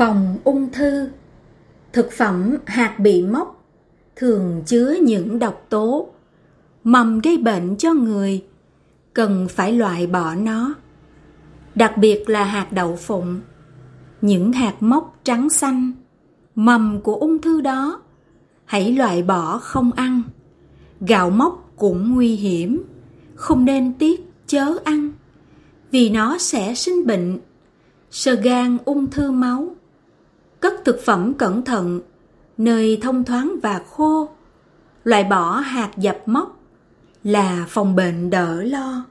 Phòng ung thư. Thực phẩm hạt bị mốc, thường chứa những độc tố, mầm gây bệnh cho người, cần phải loại bỏ nó. Đặc biệt là hạt đậu phụng, những hạt mốc trắng xanh, mầm của ung thư đó, hãy loại bỏ không ăn. Gạo mốc cũng nguy hiểm, không nên tiếc chớ ăn, vì nó sẽ sinh bệnh. Sơ gan ung thư máu cất thực phẩm cẩn thận, nơi thông thoáng và khô, loại bỏ hạt dập mốc, là phòng bệnh đỡ lo.